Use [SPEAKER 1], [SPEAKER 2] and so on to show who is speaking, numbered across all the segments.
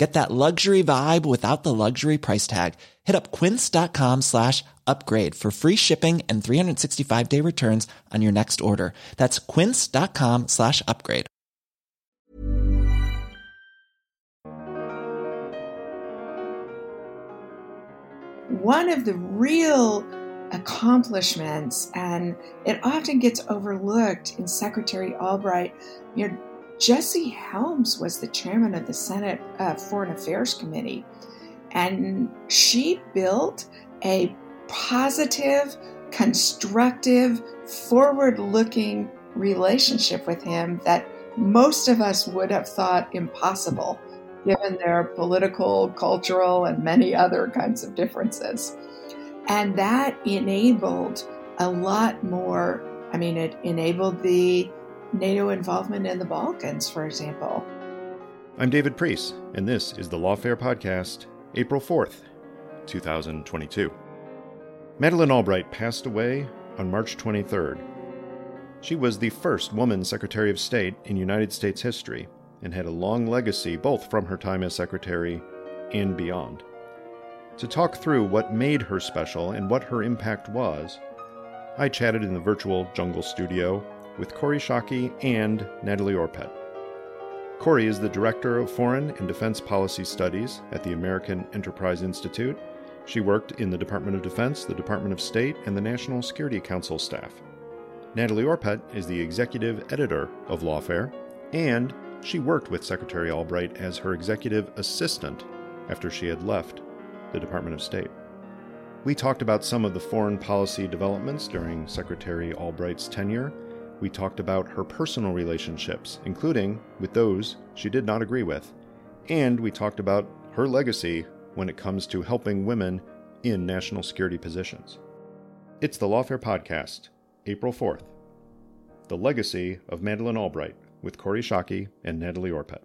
[SPEAKER 1] Get that luxury vibe without the luxury price tag. Hit up quince.com slash upgrade for free shipping and 365 day returns on your next order. That's quince.com slash upgrade.
[SPEAKER 2] One of the real accomplishments, and it often gets overlooked in Secretary Albright, you know, Jesse Helms was the chairman of the Senate uh, Foreign Affairs Committee, and she built a positive, constructive, forward looking relationship with him that most of us would have thought impossible given their political, cultural, and many other kinds of differences. And that enabled a lot more. I mean, it enabled the NATO involvement in the Balkans, for example.
[SPEAKER 3] I'm David Priess, and this is the Lawfare Podcast, April 4th, 2022. Madeleine Albright passed away on March 23rd. She was the first woman Secretary of State in United States history and had a long legacy both from her time as Secretary and beyond. To talk through what made her special and what her impact was, I chatted in the virtual Jungle Studio with Kori Schake and Natalie Orpett. Corey is the Director of Foreign and Defense Policy Studies at the American Enterprise Institute she worked in the Department of Defense, the Department of State, and the National Security Council staff. Natalie Orpett is the executive editor of Lawfare, and she worked with Secretary Albright as her executive assistant after she had left the Department of State. We talked about some of the foreign policy developments during Secretary Albright's tenure. We talked about her personal relationships, including with those she did not agree with. And we talked about her legacy when it comes to helping women in national security positions. It's the Lawfare Podcast, April 4th The Legacy of Madeleine Albright with Kori Schake and Natalie Orpett.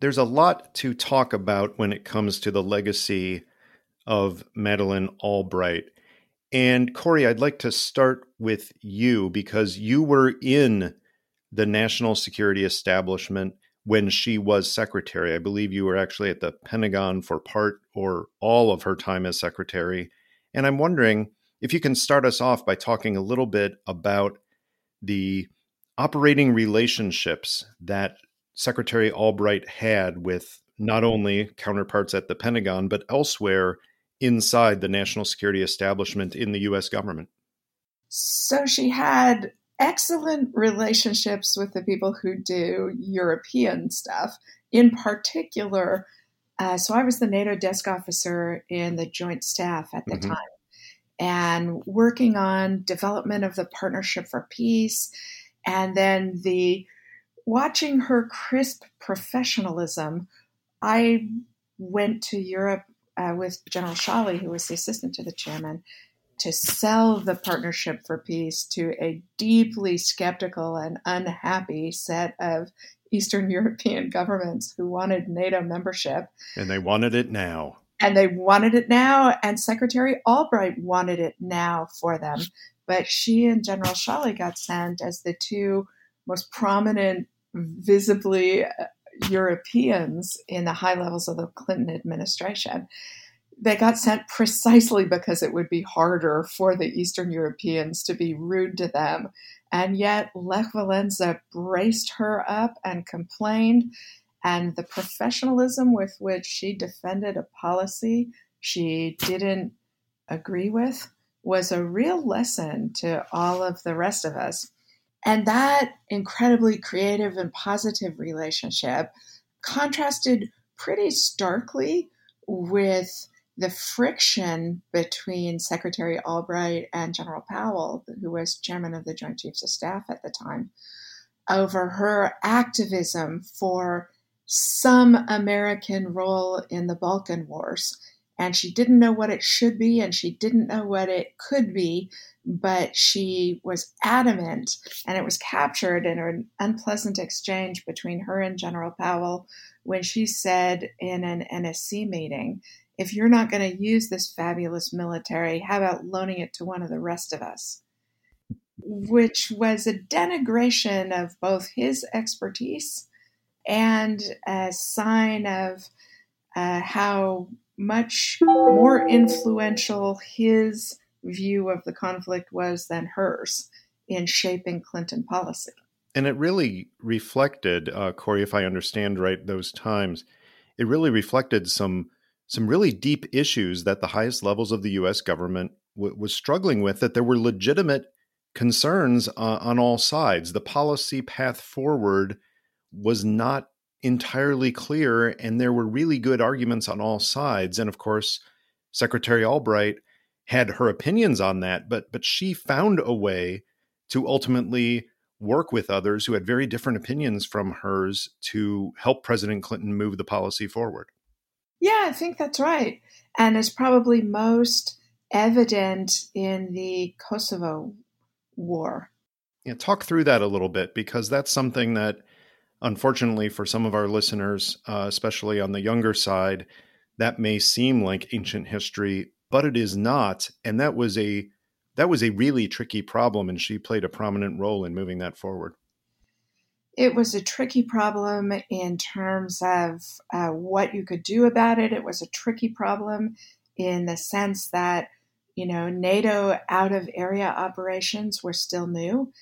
[SPEAKER 3] There's a lot to talk about when it comes to the legacy of Madeleine Albright. And Kori, I'd like to start with you because you were in the national security establishment when she was secretary. I believe you were actually at the Pentagon for part or all of her time as secretary. And I'm wondering if you can start us off by talking a little bit about the operating relationships that Secretary Albright had with not only counterparts at the Pentagon, but elsewhere inside the national security establishment in the US government.
[SPEAKER 2] So she had excellent relationships with the people who do European stuff. In particular, uh, so I was the NATO desk officer in the Joint Staff at the mm-hmm. time, and working on development of the Partnership for Peace, and then the watching her crisp professionalism. I went to Europe uh, with General Shali, who was the assistant to the chairman, to sell the Partnership for Peace to a deeply skeptical and unhappy set of Eastern European governments who wanted NATO membership.
[SPEAKER 3] And they wanted it now.
[SPEAKER 2] And they wanted it now, and Secretary Albright wanted it now for them. But she and General Shali got sent as the two most prominent, visibly uh, Europeans in the high levels of the Clinton administration they got sent precisely because it would be harder for the Eastern Europeans to be rude to them. And yet, Lech Walesa braced her up and complained. And the professionalism with which she defended a policy she didn't agree with was a real lesson to all of the rest of us. And that incredibly creative and positive relationship contrasted pretty starkly with the friction between Secretary Albright and General Powell, who was chairman of the Joint Chiefs of Staff at the time, over her activism for some American role in the Balkan Wars. And she didn't know what it should be and she didn't know what it could be, but she was adamant, and it was captured in an unpleasant exchange between her and General Powell when she said in an NSC meeting if you're not going to use this fabulous military, how about loaning it to one of the rest of us? Which was a denigration of both his expertise and a sign of uh, how much more influential his view of the conflict was than hers in shaping Clinton policy.
[SPEAKER 3] And it really reflected, uh, Kori, if I understand right, those times, it really reflected some some really deep issues that the highest levels of the U.S. government w- was struggling with. That there were legitimate concerns uh, on all sides. The policy path forward was not entirely clear, and there were really good arguments on all sides. And of course, Secretary Albright had her opinions on that, but but she found a way to ultimately work with others who had very different opinions from hers to help President Clinton move the policy forward.
[SPEAKER 2] Yeah, I think that's right. And it's probably most evident in the Kosovo war.
[SPEAKER 3] Yeah, talk through that a little bit because that's something that, unfortunately, for some of our listeners, uh, especially on the younger side, that may seem like ancient history, but it is not. And that was a that was a really tricky problem, and she played a prominent role in moving that forward.
[SPEAKER 2] It was a tricky problem in terms of uh, what you could do about it. It was a tricky problem in the sense that, you know, NATO out of area operations were still new.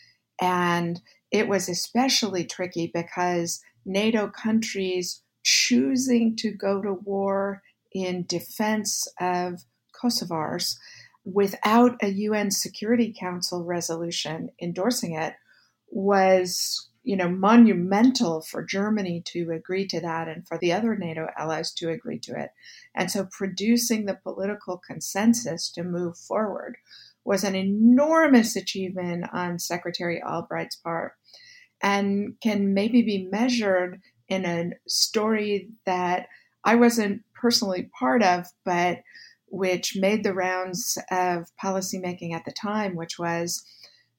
[SPEAKER 2] And it was especially tricky because NATO countries choosing to go to war in defense of Kosovars without a UN Security Council resolution endorsing it was you know, monumental for Germany to agree to that and for the other NATO allies to agree to it. And so producing the political consensus to move forward was an enormous achievement on Secretary Albright's part and can maybe be measured in a story that I wasn't personally part of, but which made the rounds of policymaking at the time, which was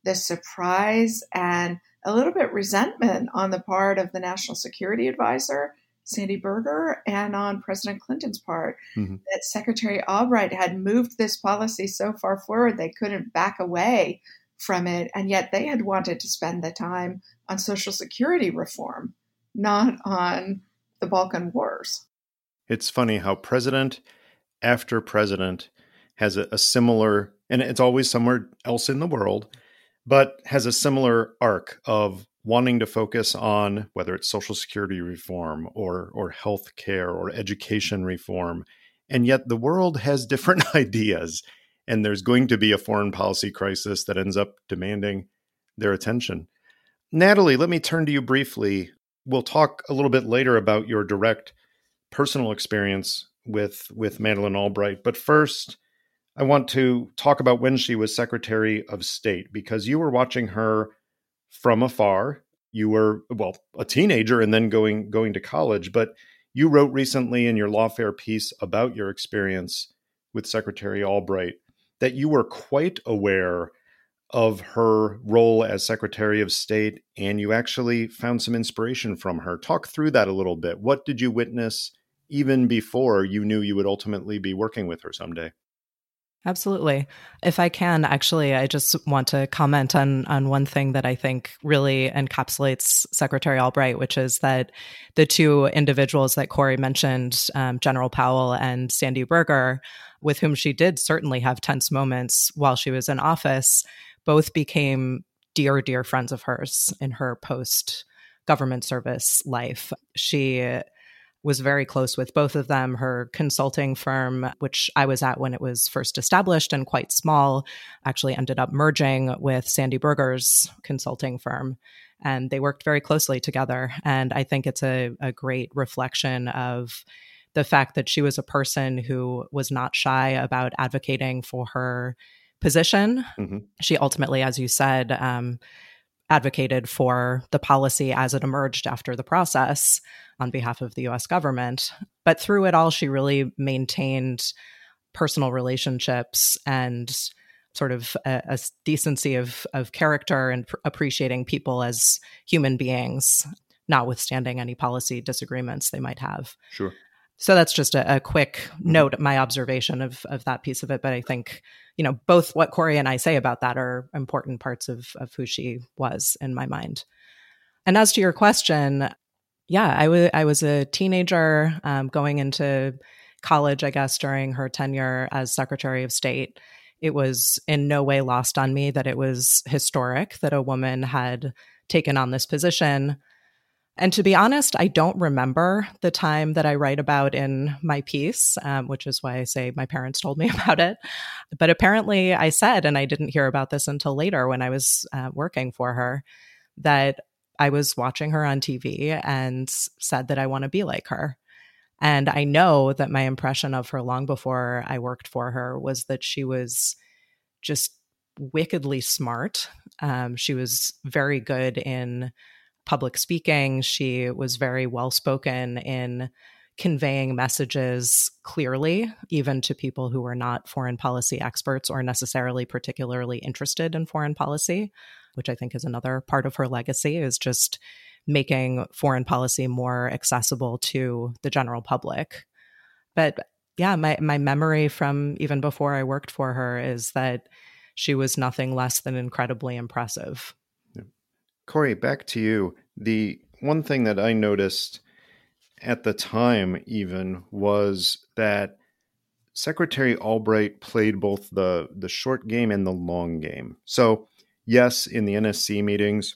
[SPEAKER 2] the surprise and a little bit resentment on the part of the National Security Advisor, Sandy Berger, and on President Clinton's part mm-hmm. that Secretary Albright had moved this policy so far forward they couldn't back away from it, and yet they had wanted to spend the time on Social Security reform, not on the Balkan Wars.
[SPEAKER 3] It's funny how president after president has a, a similar, and it's always somewhere else in the world but has a similar arc of wanting to focus on whether it's social security reform or or health care or education reform. And yet the world has different ideas and there's going to be a foreign policy crisis that ends up demanding their attention. Natalie let me turn to you briefly. We'll talk a little bit later about your direct personal experience with with madeleine albright but first I want to talk about when she was Secretary of State because you were watching her from afar. You were well a teenager and then going going to college, but you wrote recently in your lawfare piece about your experience with Secretary Albright that you were quite aware of her role as Secretary of State and you actually found some inspiration from her. Talk through that a little bit. What did you witness even before you knew you would ultimately be working with her someday?
[SPEAKER 4] Absolutely. If I can, actually, I just want to comment on on one thing that I think really encapsulates Secretary Albright, which is that the two individuals that Kori mentioned, um, General Powell and Sandy Berger, with whom she did certainly have tense moments while she was in office, both became dear, dear friends of hers in her post government service life. She was very close with both of them. Her consulting firm, which I was at when it was first established and quite small, actually ended up merging with Sandy Berger's consulting firm. And they worked very closely together. And I think it's a, a great reflection of the fact that she was a person who was not shy about advocating for her position. Mm-hmm. She ultimately, as you said, um, advocated for the policy as it emerged after the process on behalf of the US government. But through it all, she really maintained personal relationships and sort of a, a decency of, of character and pr- appreciating people as human beings, notwithstanding any policy disagreements they might have.
[SPEAKER 3] Sure.
[SPEAKER 4] So that's just a, a quick mm-hmm. note, my observation of of that piece of it. But I think, you know, both what Kori and I say about that are important parts of of who she was in my mind. And as to your question, yeah, I was I was a teenager um, going into college, I guess, during her tenure as Secretary of State. It was in no way lost on me that it was historic that a woman had taken on this position. And to be honest, I don't remember the time that I write about in my piece, um, which is why I say my parents told me about it. But apparently, I said, and I didn't hear about this until later when I was uh, working for her, that I was watching her on TV and said that I want to be like her. And I know that my impression of her long before I worked for her was that she was just wickedly smart. Um, she was very good in public speaking. She was very well spoken in conveying messages clearly, even to people who were not foreign policy experts or necessarily particularly interested in foreign policy, which I think is another part of her legacy, is just making foreign policy more accessible to the general public. But yeah, my, my memory from even before I worked for her is that she was nothing less than incredibly impressive.
[SPEAKER 3] Kori, back to you. The one thing that I noticed at the time, even, was that Secretary Albright played both the, the short game and the long game. So, yes, in the NSC meetings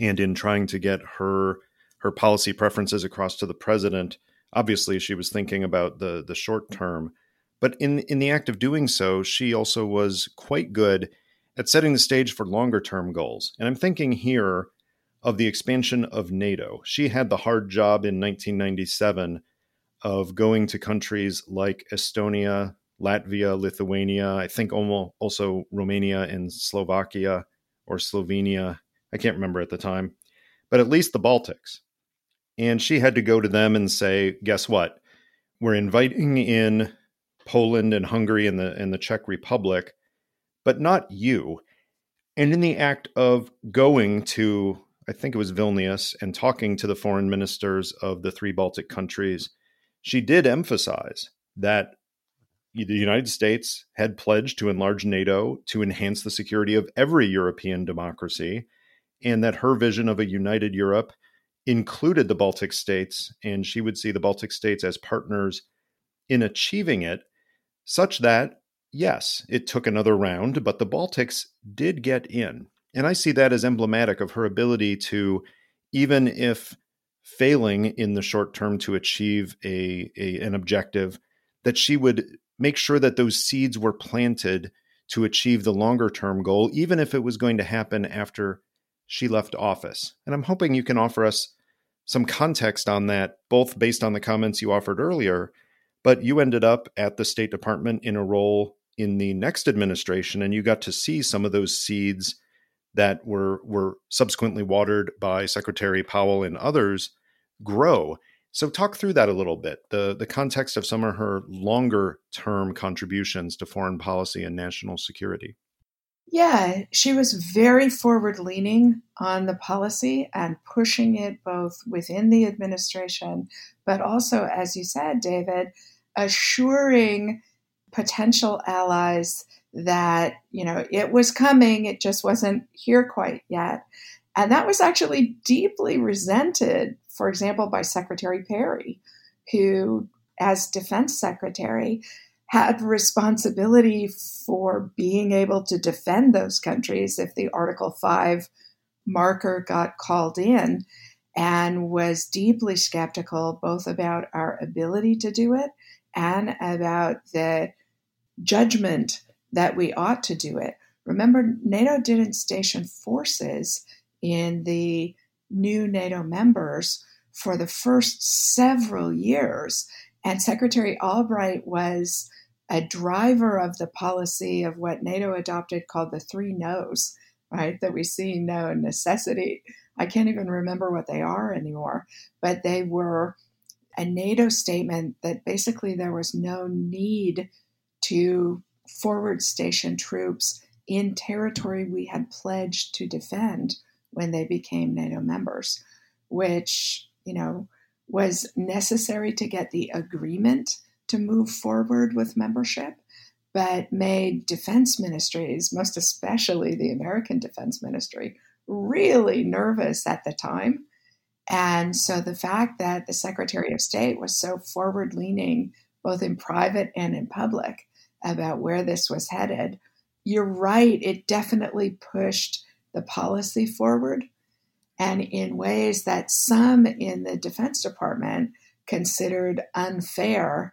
[SPEAKER 3] and in trying to get her her policy preferences across to the president, obviously she was thinking about the the short term. But in in the act of doing so, she also was quite good at setting the stage for longer term goals. And I'm thinking here of the expansion of NATO. She had the hard job in 1997 of going to countries like Estonia, Latvia, Lithuania, I think also Romania and Slovakia or Slovenia. I can't remember at the time, but at least the Baltics. And she had to go to them and say, guess what? We're inviting in Poland and Hungary and the and the Czech Republic but not you. And in the act of going to, I think it was Vilnius, and talking to the foreign ministers of the three Baltic countries, she did emphasize that the United States had pledged to enlarge NATO to enhance the security of every European democracy, and that her vision of a united Europe included the Baltic states, and she would see the Baltic states as partners in achieving it, such that yes, it took another round, but the Baltics did get in. And I see that as emblematic of her ability to, even if failing in the short term to achieve a, a, an objective, that she would make sure that those seeds were planted to achieve the longer term goal, even if it was going to happen after she left office. And I'm hoping you can offer us some context on that, both based on the comments you offered earlier, but you ended up at the State Department in a role in the next administration, and you got to see some of those seeds that were were subsequently watered by Secretary Powell and others grow. So talk through that a little bit, the the context of some of her longer term contributions to foreign policy and national security.
[SPEAKER 2] Yeah, she was very forward leaning on the policy and pushing it both within the administration, but also, as you said, David, assuring potential allies that, you know, it was coming, it just wasn't here quite yet. And that was actually deeply resented, for example, by Secretary Perry, who, as defense secretary, had responsibility for being able to defend those countries if the Article 5 marker got called in. and was deeply skeptical both about our ability to do it and about the judgment that we ought to do it. Remember, NATO didn't station forces in the new NATO members for the first several years. And Secretary Albright was a driver of the policy of what NATO adopted called the three no's, right? That we see no necessity. I can't even remember what they are anymore, but they were a NATO statement that basically there was no need to forward station troops in territory we had pledged to defend when they became NATO members, which, you know, was necessary to get the agreement to move forward with membership, but made defense ministries, most especially the American Defense Ministry, really nervous at the time. And so the fact that the Secretary of State was so forward leaning, both in private and in public, about where this was headed, you're right, it definitely pushed the policy forward. And in ways that some in the Defense Department considered unfair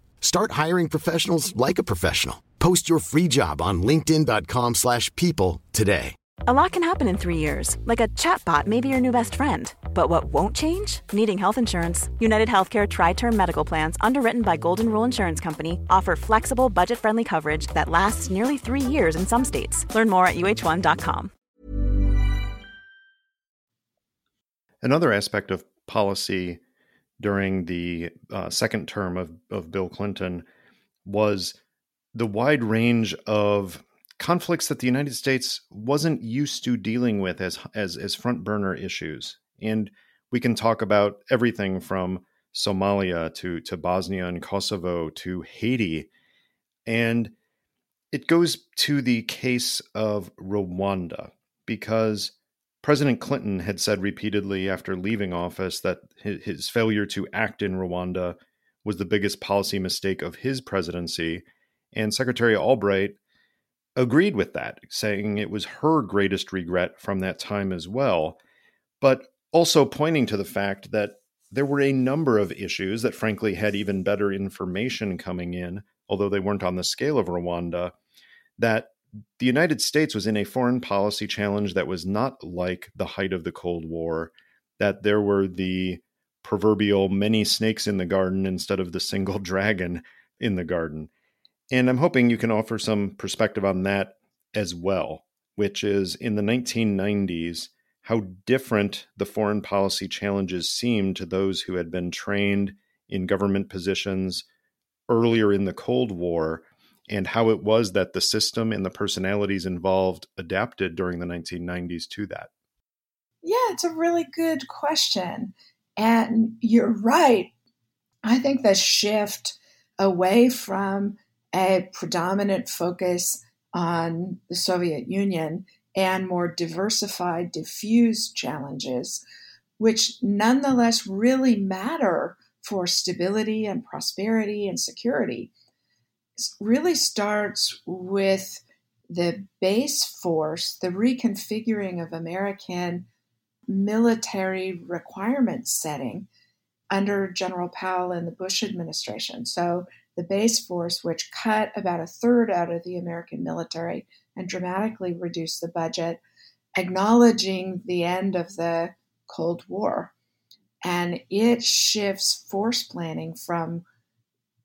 [SPEAKER 5] Start hiring professionals like a professional. Post your free job on linkedin.com slash people today.
[SPEAKER 6] A lot can happen in three years. Like a chatbot may be your new best friend. But what won't change? Needing health insurance. United Healthcare Tri-Term Medical Plans, underwritten by Golden Rule Insurance Company, offer flexible, budget-friendly coverage that lasts nearly three years in some states. Learn more at uh1.com.
[SPEAKER 3] Another aspect of policy during the uh, second term of, of Bill Clinton was the wide range of conflicts that the United States wasn't used to dealing with as as as front burner issues. And we can talk about everything from Somalia to to Bosnia and Kosovo to Haiti. And it goes to the case of Rwanda because President Clinton had said repeatedly after leaving office that his failure to act in Rwanda was the biggest policy mistake of his presidency. And Secretary Albright agreed with that, saying it was her greatest regret from that time as well, but also pointing to the fact that there were a number of issues that, frankly, had even better information coming in, although they weren't on the scale of Rwanda, that the United States was in a foreign policy challenge that was not like the height of the Cold War, that there were the proverbial many snakes in the garden instead of the single dragon in the garden. And I'm hoping you can offer some perspective on that as well, which is in the 1990s, how different the foreign policy challenges seemed to those who had been trained in government positions earlier in the Cold War and how it was that the system and the personalities involved adapted during the 1990s to that?
[SPEAKER 2] Yeah, it's a really good question. And you're right. I think the shift away from a predominant focus on the Soviet Union and more diversified, diffuse challenges, which nonetheless really matter for stability and prosperity and security really starts with the base force, the reconfiguring of American military requirement setting under General Powell and the Bush administration. So, the base force, which cut about a third out of the American military and dramatically reduced the budget, acknowledging the end of the Cold War. And it shifts force planning from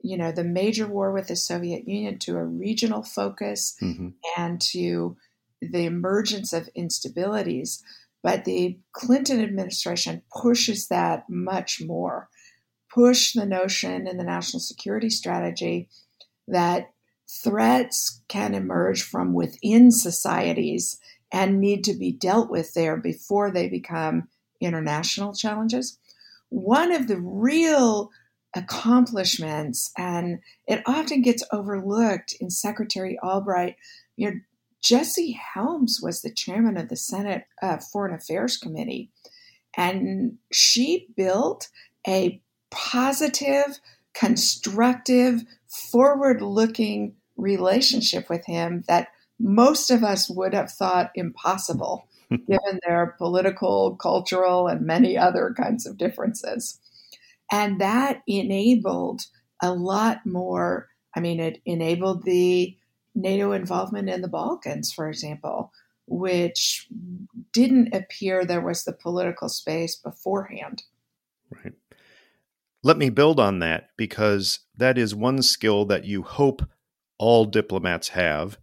[SPEAKER 2] you know the major war with the Soviet Union to a regional focus mm-hmm. and to the emergence of instabilities. But the Clinton administration pushes that much more. Push the notion in the national security strategy that threats can emerge from within societies and need to be dealt with there before they become international challenges. One of the real accomplishments, and it often gets overlooked in Secretary Albright, you know, Jesse Helms was the chairman of the Senate uh, Foreign Affairs Committee, and she built a positive, constructive, forward looking relationship with him that most of us would have thought impossible given their political, cultural, and many other kinds of differences. And that enabled a lot more. I mean, it enabled the NATO involvement in the Balkans, for example, which didn't appear there was the political space beforehand.
[SPEAKER 3] Right. Let me build on that because that is one skill that you hope all diplomats have,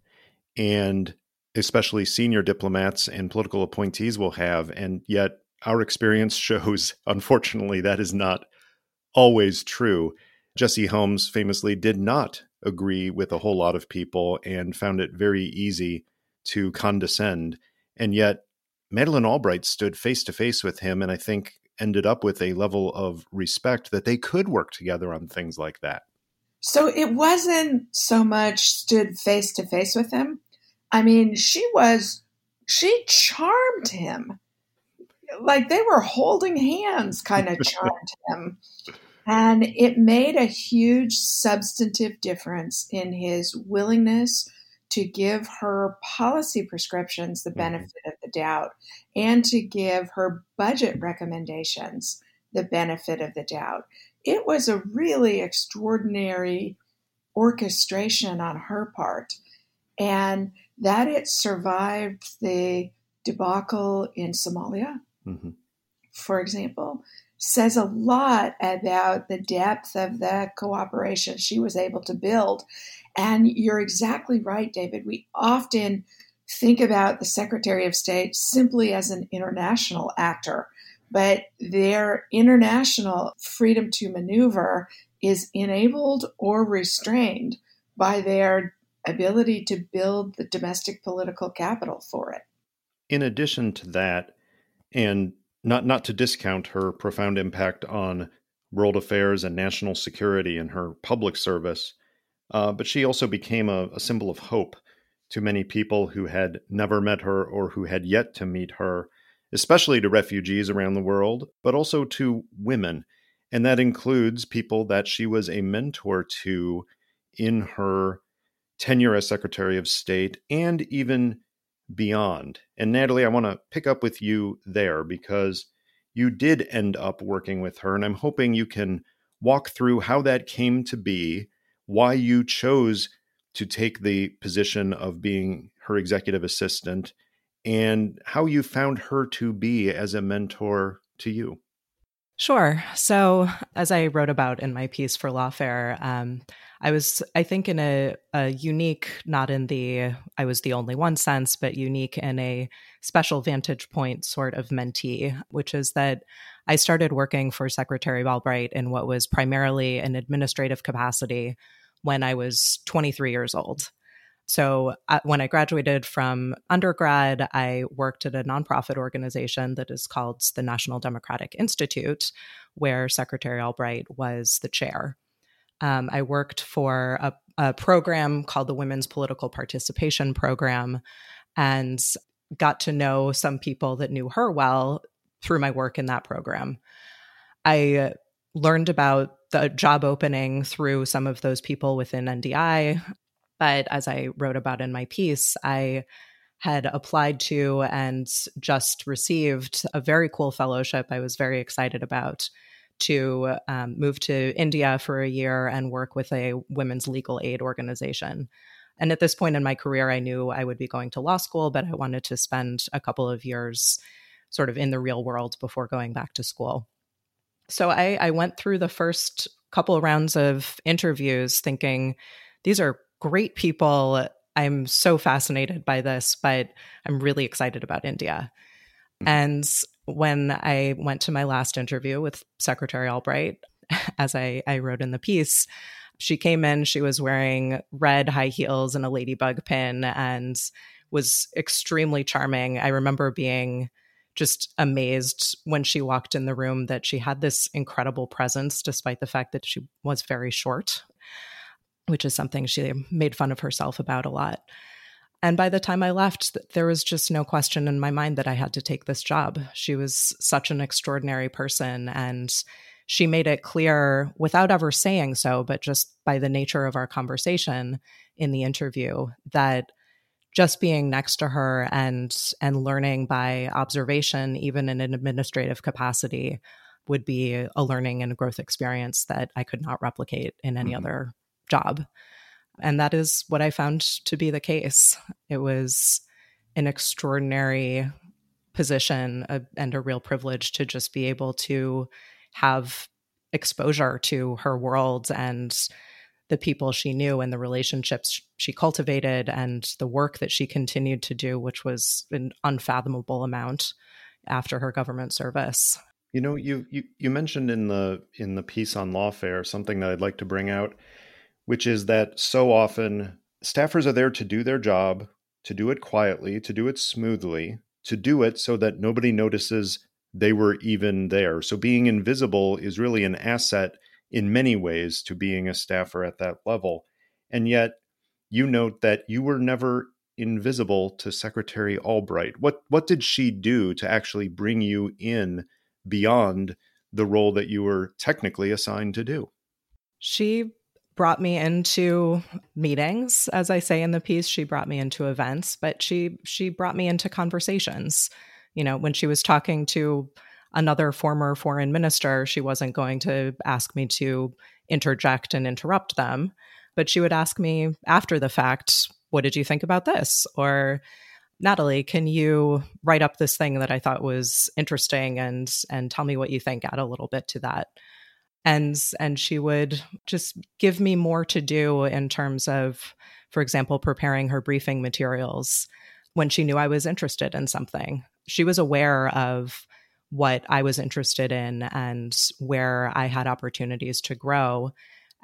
[SPEAKER 3] and especially senior diplomats and political appointees will have. And yet, our experience shows, unfortunately, that is not always true. Jesse Helms famously did not agree with a whole lot of people and found it very easy to condescend. And yet, Madeleine Albright stood face to face with him, and I think ended up with a level of respect that they could work together on things like that.
[SPEAKER 2] So it wasn't so much stood face to face with him. I mean, she was, she charmed him. Like they were holding hands, kind of charmed him. And it made a huge substantive difference in his willingness to give her policy prescriptions the mm-hmm. benefit mm-hmm. of the doubt and to give her budget recommendations the benefit of the doubt. It was a really extraordinary orchestration on her part. And that it survived the debacle in Somalia, mm-hmm. for example, says a lot about the depth of the cooperation she was able to build. And you're exactly right, David. We often think about the Secretary of State simply as an international actor, but their international freedom to maneuver is enabled or restrained by their ability to build the domestic political capital for it.
[SPEAKER 3] In addition to that, and not not to discount her profound impact on world affairs and national security in her public service, uh, but she also became a, a symbol of hope to many people who had never met her or who had yet to meet her, especially to refugees around the world, but also to women. And that includes people that she was a mentor to in her tenure as Secretary of State and even beyond. And Natalie, I want to pick up with you there because you did end up working with her. And I'm hoping you can walk through how that came to be, why you chose to take the position of being her executive assistant, and how you found her to be as a mentor to you.
[SPEAKER 4] Sure. So, as I wrote about in my piece for Lawfare, um, I was, I think, in a, a unique, not in the I was the only one sense, but unique in a special vantage point sort of mentee, which is that I started working for Secretary Albright in what was primarily an administrative capacity when I was 23 years old. So, uh, when I graduated from undergrad, I worked at a nonprofit organization that is called the National Democratic Institute, where Secretary Albright was the chair. Um, I worked for a, a program called the Women's Political Participation Program and got to know some people that knew her well through my work in that program. I learned about the job opening through some of those people within NDI. But as I wrote about in my piece, I had applied to and just received a very cool fellowship I was very excited about to um, move to India for a year and work with a women's legal aid organization. And at this point in my career, I knew I would be going to law school, but I wanted to spend a couple of years sort of in the real world before going back to school. So I, I went through the first couple rounds of interviews thinking, these are great people. I'm so fascinated by this, but I'm really excited about India. Mm-hmm. And when I went to my last interview with Secretary Albright, as I, I wrote in the piece, she came in, she was wearing red high heels and a ladybug pin and was extremely charming. I remember being just amazed when she walked in the room that she had this incredible presence, despite the fact that she was very short, which is something she made fun of herself about a lot. And by the time I left, there was just no question in my mind that I had to take this job. She was such an extraordinary person. And she made it clear without ever saying so, but just by the nature of our conversation in the interview, that just being next to her and and learning by observation even in an administrative capacity would be a learning and a growth experience that I could not replicate in any mm-hmm. other job. And that is what I found to be the case. It was an extraordinary position uh, and a real privilege to just be able to have exposure to her world and the people she knew and the relationships she cultivated and the work that she continued to do, which was an unfathomable amount after her government service.
[SPEAKER 3] You know, you you, you mentioned in the in the piece on lawfare something that I'd like to bring out, which is that so often staffers are there to do their job, to do it quietly, to do it smoothly, to do it so that nobody notices they were even there. So being invisible is really an asset in many ways to being a staffer at that level. And yet, you note that you were never invisible to Secretary Albright. What what did she do to actually bring you in beyond the role that you were technically assigned to do?
[SPEAKER 4] She brought me into meetings as i say in the piece she brought me into events but she she brought me into conversations you know when she was talking to another former foreign minister, she wasn't going to ask me to interject and interrupt them. But she would ask me after the fact, What did you think about this? Or, Natalie, can you write up this thing that I thought was interesting and and tell me what you think? Add a little bit to that. And and she would just give me more to do in terms of, for example, preparing her briefing materials when she knew I was interested in something. She was aware of what I was interested in and where I had opportunities to grow.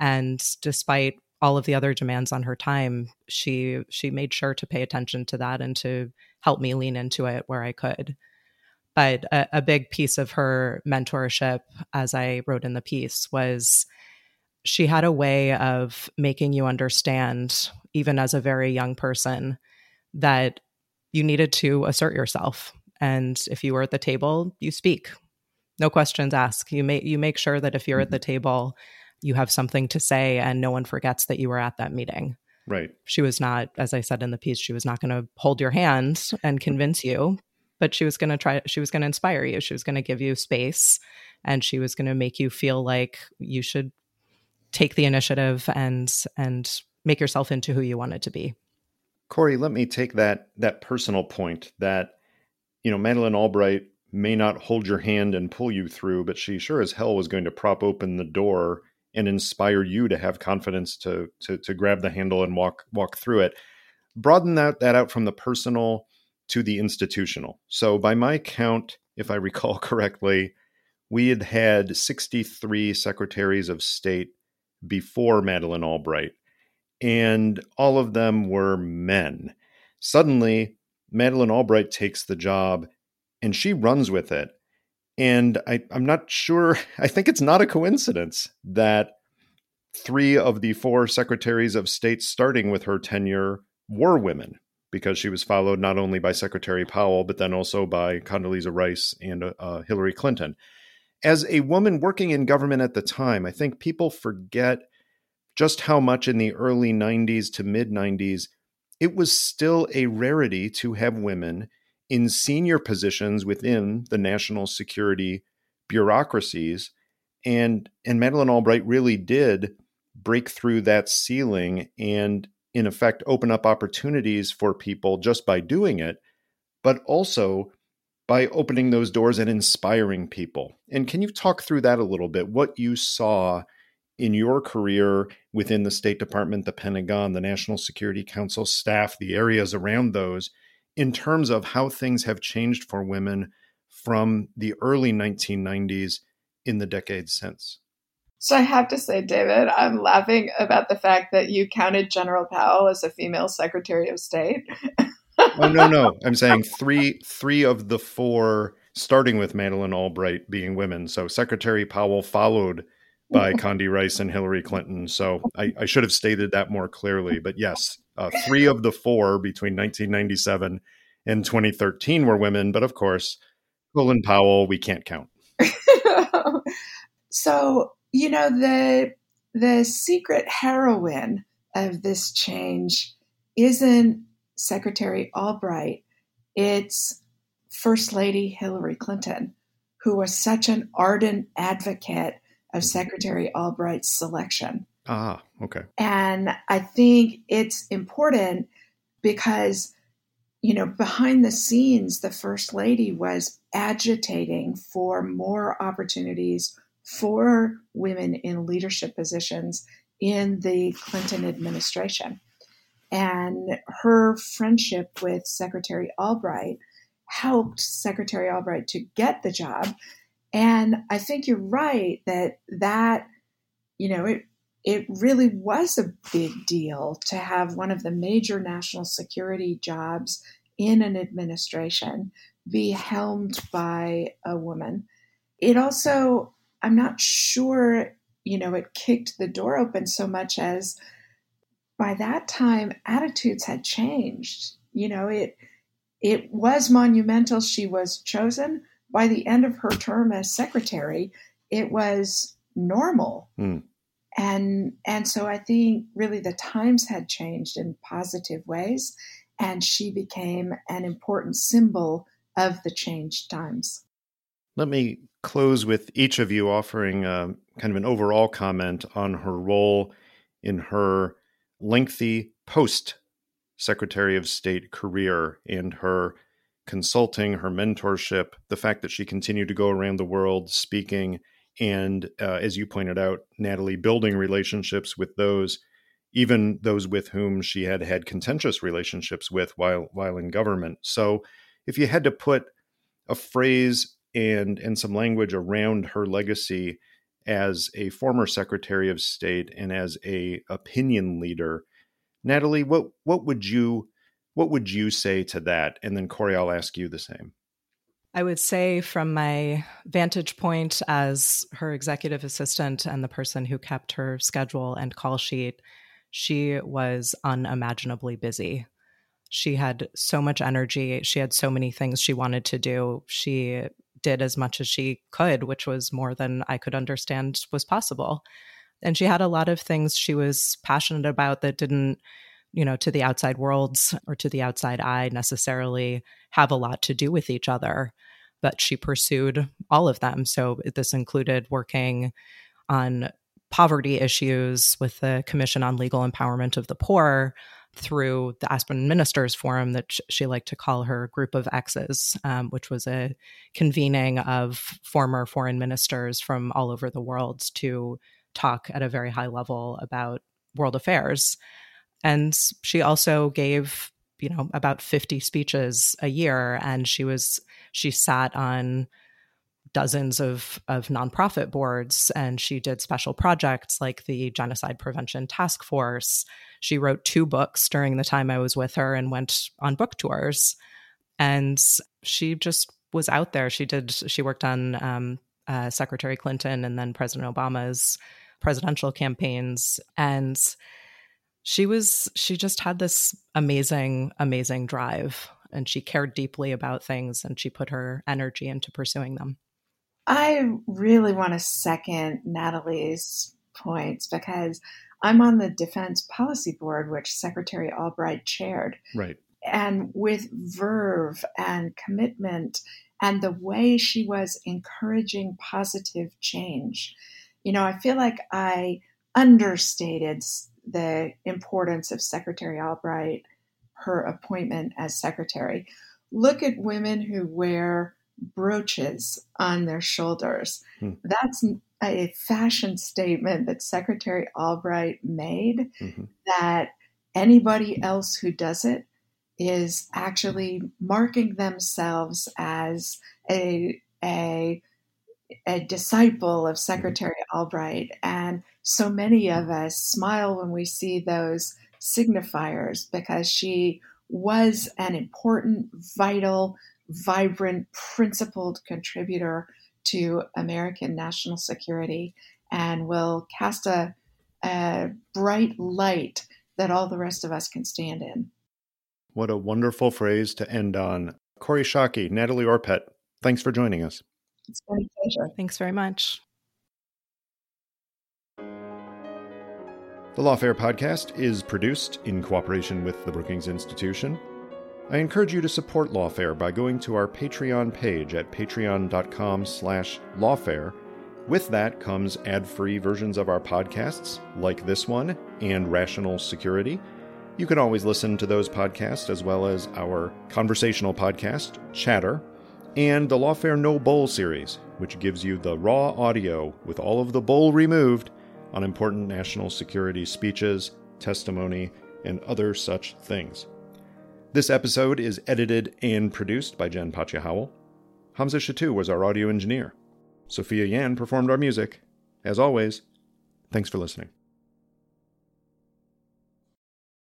[SPEAKER 4] And despite all of the other demands on her time, she she made sure to pay attention to that and to help me lean into it where I could. But a, a big piece of her mentorship, as I wrote in the piece, was she had a way of making you understand, even as a very young person, that you needed to assert yourself and if you were at the table, you speak. No questions asked. You make you make sure that if you're mm-hmm. at the mm-hmm. table, you have something to say and no one forgets that you were at that meeting.
[SPEAKER 3] Right.
[SPEAKER 4] She was not, as I said in the piece, she was not going to hold your hand and convince you, but she was going to try, she was going to inspire you. She was going to give you space and she was going to make you feel like you should take the initiative and, and make yourself into who you wanted to be.
[SPEAKER 3] Kori, let me take that, that personal point that you know, Madeleine Albright may not hold your hand and pull you through, but she sure as hell was going to prop open the door and inspire you to have confidence to to to grab the handle and walk walk through it. Broaden that that out from the personal to the institutional. So by my count, if I recall correctly, we had had 63 secretaries of state before Madeleine Albright, and all of them were men. Suddenly, Madeleine Albright takes the job and she runs with it. And I, I'm not sure, I think it's not a coincidence that three of the four secretaries of state starting with her tenure were women because she was followed not only by Secretary Powell, but then also by Condoleezza Rice and uh, Hillary Clinton. As a woman working in government at the time, I think people forget just how much in the early 90s to mid 90s it was still a rarity to have women in senior positions within the national security bureaucracies. And, and Madeleine Albright really did break through that ceiling and, in effect, open up opportunities for people just by doing it, but also by opening those doors and inspiring people. And can you talk through that a little bit? What you saw in your career within the State Department, the Pentagon, the National Security Council staff, the areas around those, in terms of how things have changed for women from the early 1990s in the decades since?
[SPEAKER 2] So I have to say, David, I'm laughing about the fact that you counted General Powell as a female Secretary of State.
[SPEAKER 3] oh no, no, I'm saying three three of the four starting with Madeleine Albright being women. So Secretary Powell followed by Condi Rice and Hillary Clinton. So I, I should have stated that more clearly. But yes, uh, three of the four between 1997 and 2013 were women. But of course, Colin Powell, we can't count.
[SPEAKER 2] so, you know, the the secret heroine of this change isn't Secretary Albright, it's First Lady Hillary Clinton, who was such an ardent advocate of Secretary Albright's selection.
[SPEAKER 3] Ah, okay.
[SPEAKER 2] And I think it's important because, you know, behind the scenes, the First Lady was agitating for more opportunities for women in leadership positions in the Clinton administration. And her friendship with Secretary Albright helped Secretary Albright to get the job. And I think you're right that that, you know, it it really was a big deal to have one of the major national security jobs in an administration be helmed by a woman. It also, I'm not sure, you know, it kicked the door open so much as by that time attitudes had changed. You know, it it was monumental she was chosen. By the end of her term as secretary, it was normal. Mm. And and so I think really the times had changed in positive ways and she became an important symbol of the changed times.
[SPEAKER 3] Let me close with each of you offering uh, kind of an overall comment on her role in her lengthy post Secretary of State career and her consulting, her mentorship, the fact that she continued to go around the world speaking, and uh, as you pointed out, Natalie, building relationships with those, even those with whom she had had contentious relationships with while while in government. So, if you had to put a phrase and and some language around her legacy as a former Secretary of State and as a opinion leader, Natalie, what what would you what would you say to that? And then Kori, I'll ask you the same.
[SPEAKER 4] I would say, from my vantage point as her executive assistant and the person who kept her schedule and call sheet, she was unimaginably busy. She had so much energy. She had so many things she wanted to do. She did as much as she could, which was more than I could understand was possible. And she had a lot of things she was passionate about that didn't, you know, to the outside worlds or to the outside eye necessarily have a lot to do with each other. But she pursued all of them. So this included working on poverty issues with the Commission on Legal Empowerment of the Poor, through the Aspen Ministers Forum that she liked to call her group of exes, um, which was a convening of former foreign ministers from all over the world to talk at a very high level about world affairs. And she also gave, you know, about 50 speeches a year. And she was, she sat on dozens of of nonprofit boards and she did special projects like the genocide prevention task force. She wrote two books during the time i was with her and went on book tours. And she just was out there. She did she worked on um, uh, secretary clinton and then president obama's presidential campaigns. And she was she just had this amazing amazing drive and she cared deeply about things and she put her energy into pursuing them
[SPEAKER 2] I really want to second Natalie's points because I'm on the Defense Policy Board, which Secretary Albright chaired.
[SPEAKER 3] Right.
[SPEAKER 2] And with verve and commitment and the way she was encouraging positive change, you know, I feel like I understated the importance of Secretary Albright, her appointment as secretary. Look at women who wear brooches on their shoulders. Hmm. That's a fashion statement that Secretary Albright made mm-hmm. that anybody else who does it is actually marking themselves as a, a, a disciple of Secretary Albright. And so many of us smile when we see those signifiers because she was an important, vital vibrant, principled contributor to American national security and will cast a, a bright light that all the rest of us can stand in.
[SPEAKER 3] What a wonderful phrase to end on. Kori Schake, Natalie Orpett, thanks for joining us.
[SPEAKER 2] It's been a pleasure.
[SPEAKER 4] Thanks very much.
[SPEAKER 3] The Lawfare podcast is produced in cooperation with the Brookings Institution. I encourage you to support Lawfare by going to our Patreon page at patreon.com slash lawfare. With that comes ad-free versions of our podcasts, like this one and Rational Security. You can always listen to those podcasts as well as our conversational podcast, Chatter, and the Lawfare No Bull series, which gives you the raw audio with all of the bull removed on important national security speeches, testimony, and other such things. This episode is edited and produced by Jen Patja Howell. Hamza Shatu was our audio engineer. Sophia Yan performed our music. As always, thanks for listening.